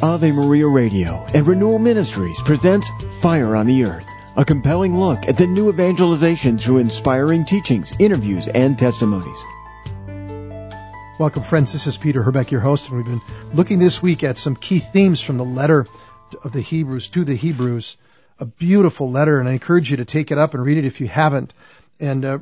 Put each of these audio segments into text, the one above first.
Ave Maria Radio and Renewal Ministries presents Fire on the Earth, a compelling look at the new evangelization through inspiring teachings, interviews, and testimonies. Welcome, friends. This is Peter Herbeck, your host, and we've been looking this week at some key themes from the letter of the Hebrews to the Hebrews. A beautiful letter, and I encourage you to take it up and read it if you haven't. And uh,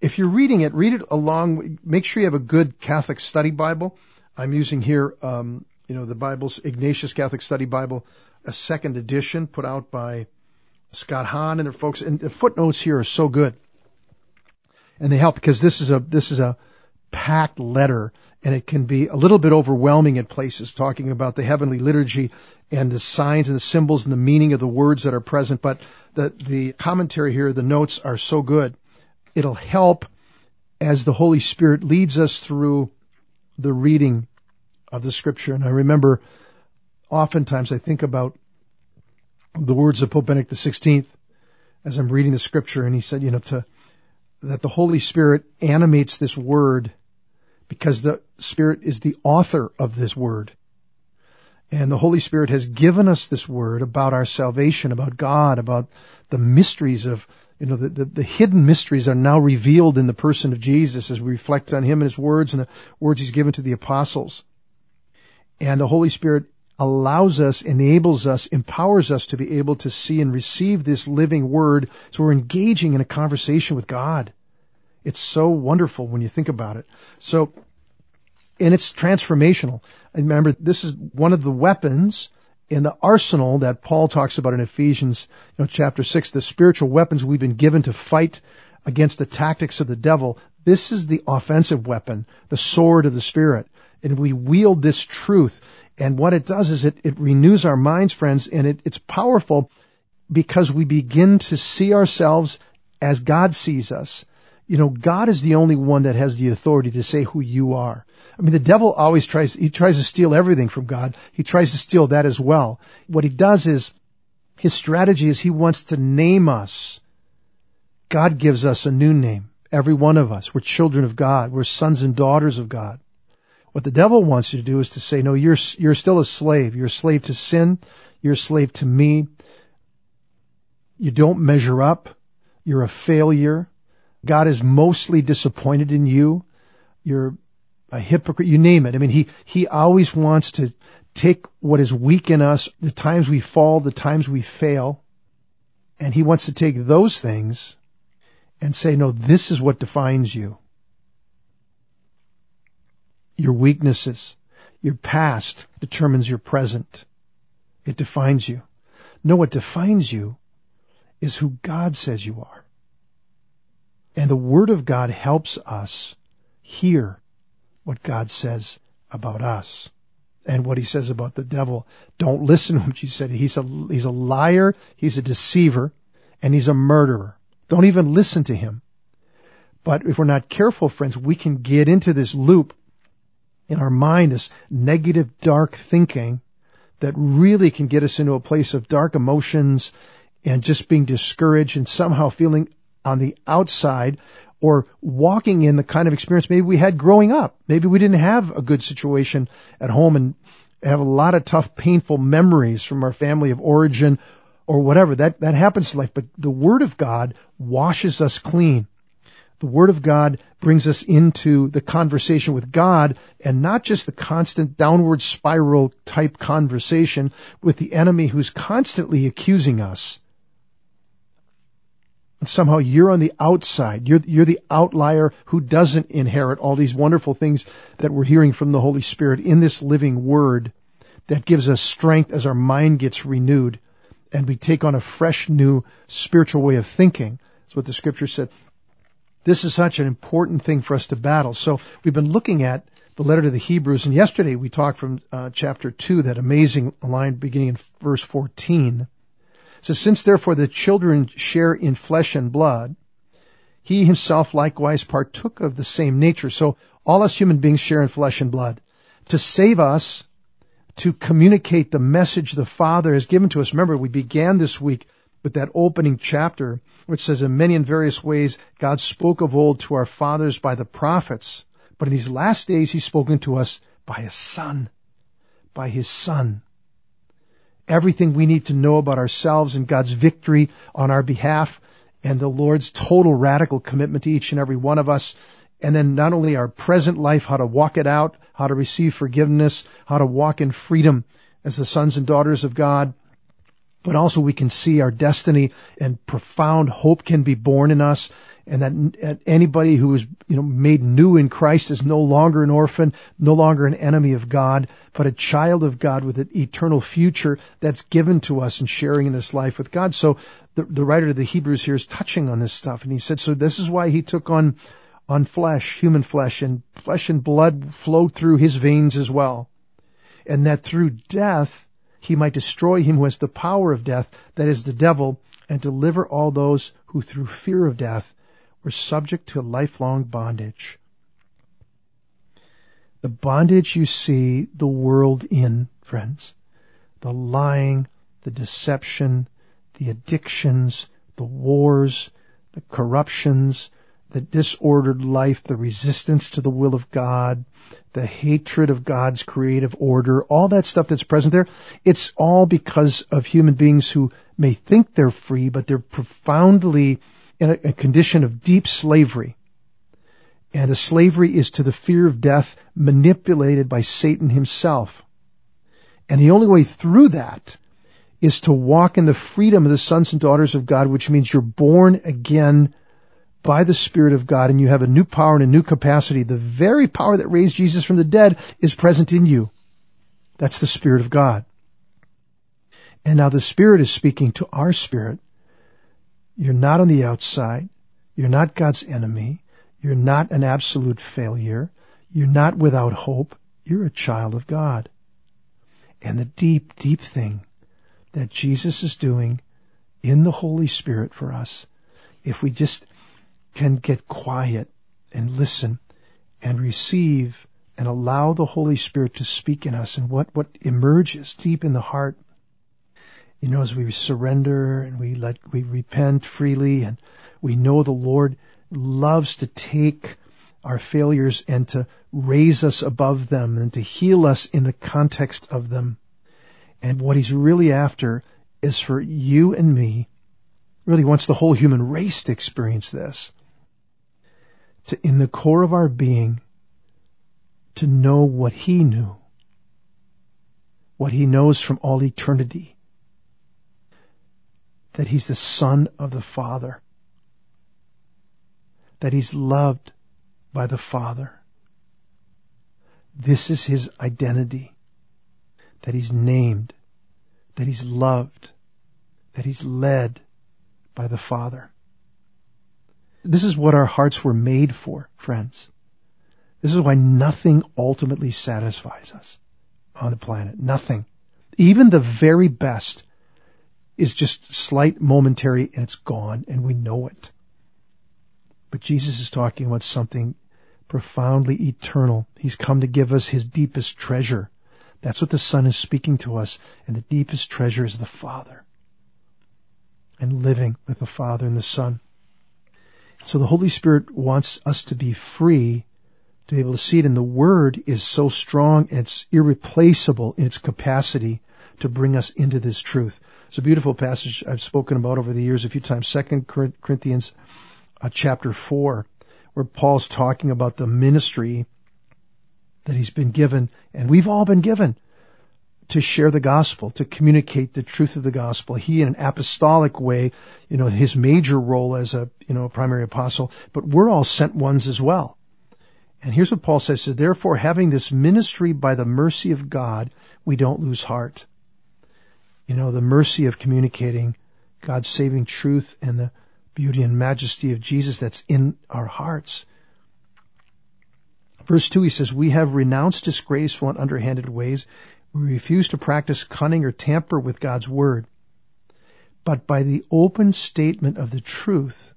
if you're reading it, read it along. Make sure you have a good Catholic study Bible. I'm using here, um, you know, the Bible's Ignatius Catholic Study Bible, a second edition put out by Scott Hahn and their folks. And the footnotes here are so good, and they help because this is a this is a packed letter, and it can be a little bit overwhelming at places, talking about the heavenly liturgy and the signs and the symbols and the meaning of the words that are present. But the the commentary here, the notes are so good. It'll help as the Holy Spirit leads us through the reading of the scripture. And I remember oftentimes I think about the words of Pope Benedict XVI as I'm reading the scripture. And he said, you know, to, that the Holy Spirit animates this word because the Spirit is the author of this word. And the Holy Spirit has given us this word about our salvation, about God, about the mysteries of you know, the, the, the, hidden mysteries are now revealed in the person of Jesus as we reflect on him and his words and the words he's given to the apostles. And the Holy Spirit allows us, enables us, empowers us to be able to see and receive this living word. So we're engaging in a conversation with God. It's so wonderful when you think about it. So, and it's transformational. And remember, this is one of the weapons in the arsenal that Paul talks about in Ephesians you know, chapter 6, the spiritual weapons we've been given to fight against the tactics of the devil, this is the offensive weapon, the sword of the Spirit. And we wield this truth. And what it does is it, it renews our minds, friends, and it, it's powerful because we begin to see ourselves as God sees us. You know, God is the only one that has the authority to say who you are. I mean, the devil always tries, he tries to steal everything from God. He tries to steal that as well. What he does is, his strategy is he wants to name us. God gives us a new name. Every one of us. We're children of God. We're sons and daughters of God. What the devil wants you to do is to say, no, you're, you're still a slave. You're a slave to sin. You're a slave to me. You don't measure up. You're a failure. God is mostly disappointed in you. You're a hypocrite, you name it. I mean, he, he always wants to take what is weak in us, the times we fall, the times we fail, and he wants to take those things and say, no, this is what defines you. Your weaknesses, your past determines your present. It defines you. No, what defines you is who God says you are. And the Word of God helps us hear what God says about us and what he says about the devil. Don't listen to what she said. He's a, he's a liar, he's a deceiver, and he's a murderer. Don't even listen to him. But if we're not careful, friends, we can get into this loop in our mind, this negative, dark thinking that really can get us into a place of dark emotions and just being discouraged and somehow feeling on the outside or walking in the kind of experience maybe we had growing up. Maybe we didn't have a good situation at home and have a lot of tough, painful memories from our family of origin or whatever. That, that happens to life. But the Word of God washes us clean. The Word of God brings us into the conversation with God and not just the constant downward spiral type conversation with the enemy who's constantly accusing us and somehow you're on the outside. You're, you're the outlier who doesn't inherit all these wonderful things that we're hearing from the Holy Spirit in this living word that gives us strength as our mind gets renewed and we take on a fresh new spiritual way of thinking. That's what the scripture said. This is such an important thing for us to battle. So we've been looking at the letter to the Hebrews, and yesterday we talked from uh, chapter 2, that amazing line beginning in verse 14. So since therefore the children share in flesh and blood, he himself likewise partook of the same nature. So all us human beings share in flesh and blood. To save us, to communicate the message the Father has given to us. Remember, we began this week with that opening chapter, which says, in many and various ways, God spoke of old to our fathers by the prophets. But in these last days, He's spoken to us by His Son. By His Son. everything we need to know about ourselves and God's victory on our behalf and the Lord's total radical commitment to each and every one of us. And then not only our present life, how to walk it out, how to receive forgiveness, how to walk in freedom as the sons and daughters of God, but also we can see our destiny and profound hope can be born in us and that anybody who is you know made new in Christ is no longer an orphan, no longer an enemy of God, but a child of God with an eternal future that's given to us and sharing in this life with God. So the, the writer of the Hebrews here is touching on this stuff, and he said, so this is why he took on on flesh, human flesh, and flesh and blood flowed through his veins as well, and that through death he might destroy him who has the power of death, that is the devil, and deliver all those who through fear of death were subject to lifelong bondage. The bondage you see the world in, friends. The lying, the deception, the addictions, the wars, the corruptions, the disordered life, the resistance to the will of God, the hatred of God's creative order, all that stuff that's present there, it's all because of human beings who may think they're free, but they're profoundly in a, a condition of deep slavery. And the slavery is to the fear of death manipulated by Satan himself. And the only way through that is to walk in the freedom of the sons and daughters of God, which means you're born again by the Spirit of God and you have a new power and a new capacity. The very power that raised Jesus from the dead is present in you. That's the Spirit of God. And now the Spirit is speaking to our spirit you're not on the outside. You're not God's enemy. You're not an absolute failure. You're not without hope. You're a child of God. And the deep, deep thing that Jesus is doing in the Holy Spirit for us, if we just can get quiet and listen and receive and allow the Holy Spirit to speak in us and what, what emerges deep in the heart you know, as we surrender and we let, we repent freely and we know the Lord loves to take our failures and to raise us above them and to heal us in the context of them. And what he's really after is for you and me, really wants the whole human race to experience this. To, in the core of our being, to know what he knew, what he knows from all eternity, that he's the son of the Father, that he's loved by the Father. This is his identity, that he's named, that he's loved, that he's led by the Father. This is what our hearts were made for, friends. This is why nothing ultimately satisfies us on the planet. Nothing. Even the very best is just slight momentary and it's gone and we know it. But Jesus is talking about something profoundly eternal. He's come to give us his deepest treasure. That's what the Son is speaking to us. And the deepest treasure is the Father. And living with the Father and the Son. So the Holy Spirit wants us to be free to be able to see it. And the Word is so strong and it's irreplaceable in its capacity to bring us into this truth. It's a beautiful passage I've spoken about over the years a few times. Second Corinthians uh, chapter four, where Paul's talking about the ministry that he's been given, and we've all been given to share the gospel, to communicate the truth of the gospel. He in an apostolic way, you know, his major role as a, you know, a primary apostle, but we're all sent ones as well. And here's what Paul says, so therefore having this ministry by the mercy of God, we don't lose heart you know, the mercy of communicating God's saving truth and the beauty and majesty of Jesus that's in our hearts. Verse 2, he says, We have renounced disgraceful and underhanded ways. We refuse to practice cunning or tamper with God's word. But by the open statement of the truth,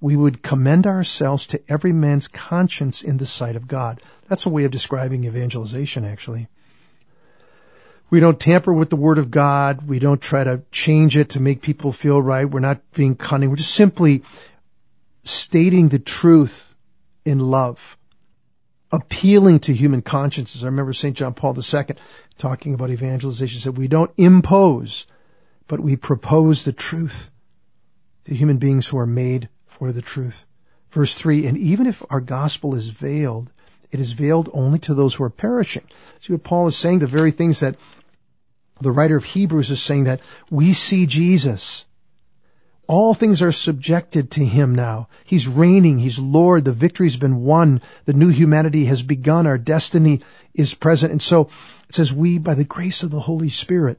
we would commend ourselves to every man's conscience in the sight of God. That's a way of describing evangelization, actually. We don't tamper with the Word of God. We don't try to change it to make people feel right. We're not being cunning. We're just simply stating the truth in love. Appealing to human consciences. I remember St. John Paul II talking about evangelization said, we don't impose, but we propose the truth to human beings who are made for the truth. Verse 3, and even if our gospel is veiled, it is veiled only to those who are perishing. See what Paul is saying, the very things that the writer of Hebrews is saying that we see Jesus. All things are subjected to him now. He's reigning. He's Lord. The victory's been won. The new humanity has begun. Our destiny is present. And so it says we, by the grace of the Holy Spirit,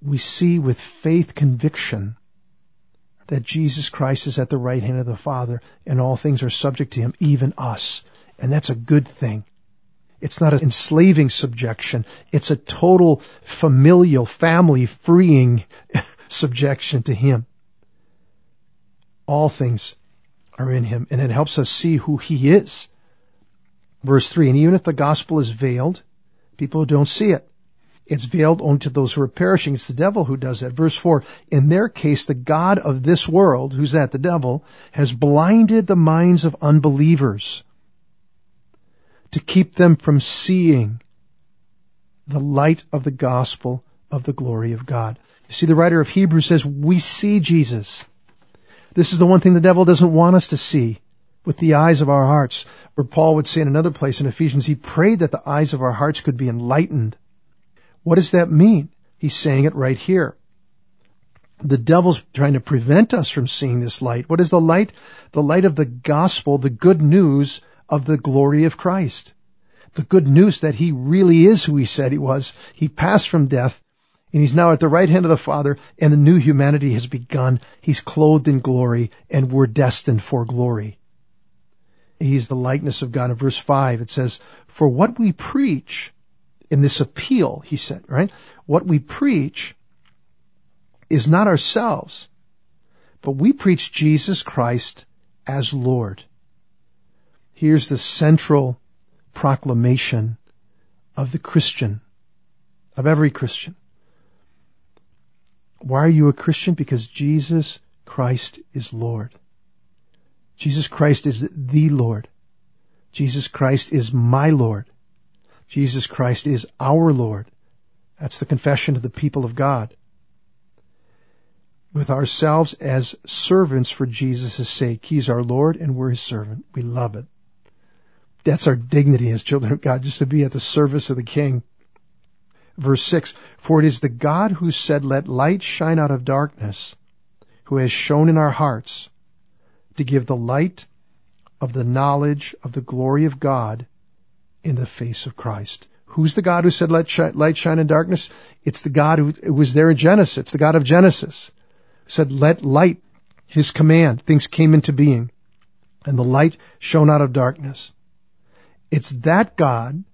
we see with faith conviction that Jesus Christ is at the right hand of the Father and all things are subject to him, even us. And that's a good thing. It's not an enslaving subjection. It's a total familial, family freeing subjection to him. All things are in him and it helps us see who he is. Verse three, and even if the gospel is veiled, people don't see it. It's veiled only to those who are perishing. It's the devil who does that. Verse 4, in their case, the God of this world, who's that, the devil, has blinded the minds of unbelievers to keep them from seeing the light of the gospel of the glory of God. You see, the writer of Hebrews says, we see Jesus. This is the one thing the devil doesn't want us to see with the eyes of our hearts. Where Paul would say in another place in Ephesians, he prayed that the eyes of our hearts could be enlightened what does that mean? He's saying it right here. The devil's trying to prevent us from seeing this light. What is the light? The light of the gospel, the good news of the glory of Christ. The good news that he really is who he said he was. He passed from death and he's now at the right hand of the Father and the new humanity has begun. He's clothed in glory and we're destined for glory. He's the likeness of God. In verse 5 it says, For what we preach in this appeal, he said, right? What we preach is not ourselves, but we preach Jesus Christ as Lord. Here's the central proclamation of the Christian, of every Christian. Why are you a Christian? Because Jesus Christ is Lord. Jesus Christ is the Lord. Jesus Christ is my Lord. Jesus Christ is our Lord. That's the confession of the people of God. With ourselves as servants for Jesus' sake. He's our Lord and we're his servant. We love it. That's our dignity as children of God, just to be at the service of the King. Verse 6, For it is the God who said, Let light shine out of darkness, who has shone in our hearts to give the light of the knowledge of the glory of God in the face of Christ. Who's the God who said, let light shine in darkness? It's the God who was there in Genesis. It's the God of Genesis. Who said, let light, his command, things came into being. And the light shone out of darkness. It's that God,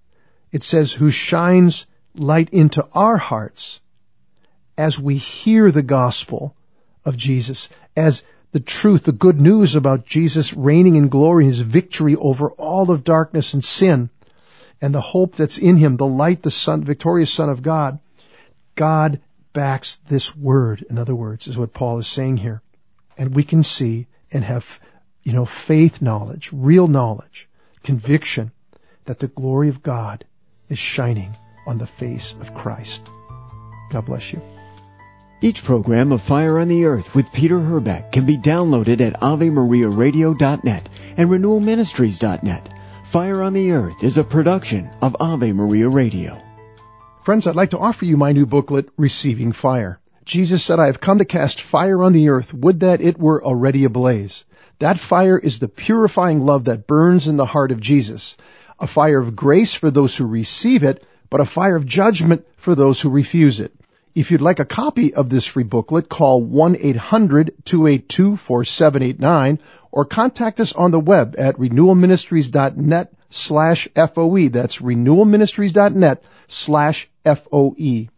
it says, who shines light into our hearts as we hear the gospel of Jesus, as the truth, the good news about Jesus reigning in glory, his victory over all of darkness and sin, and the hope that's in him, the light, the son, victorious son of God, God backs this word. In other words, is what Paul is saying here. And we can see and have, you know, faith knowledge, real knowledge, conviction that the glory of God is shining on the face of Christ. God bless you. Each program of Fire on the Earth with Peter Herbeck can be downloaded at AveMariaRadio.net and RenewalMinistries.net. Fire on the Earth is a production of Ave Maria Radio. Friends, I'd like to offer you my new booklet, Receiving Fire. Jesus said, I have come to cast fire on the earth. Would that it were already ablaze. That fire is the purifying love that burns in the heart of Jesus. A fire of grace for those who receive it, but a fire of judgment for those who refuse it. If you'd like a copy of this free booklet, call 1-800-282-4789 or contact us on the web at renewalministries.net slash FOE. That's renewalministries.net slash FOE.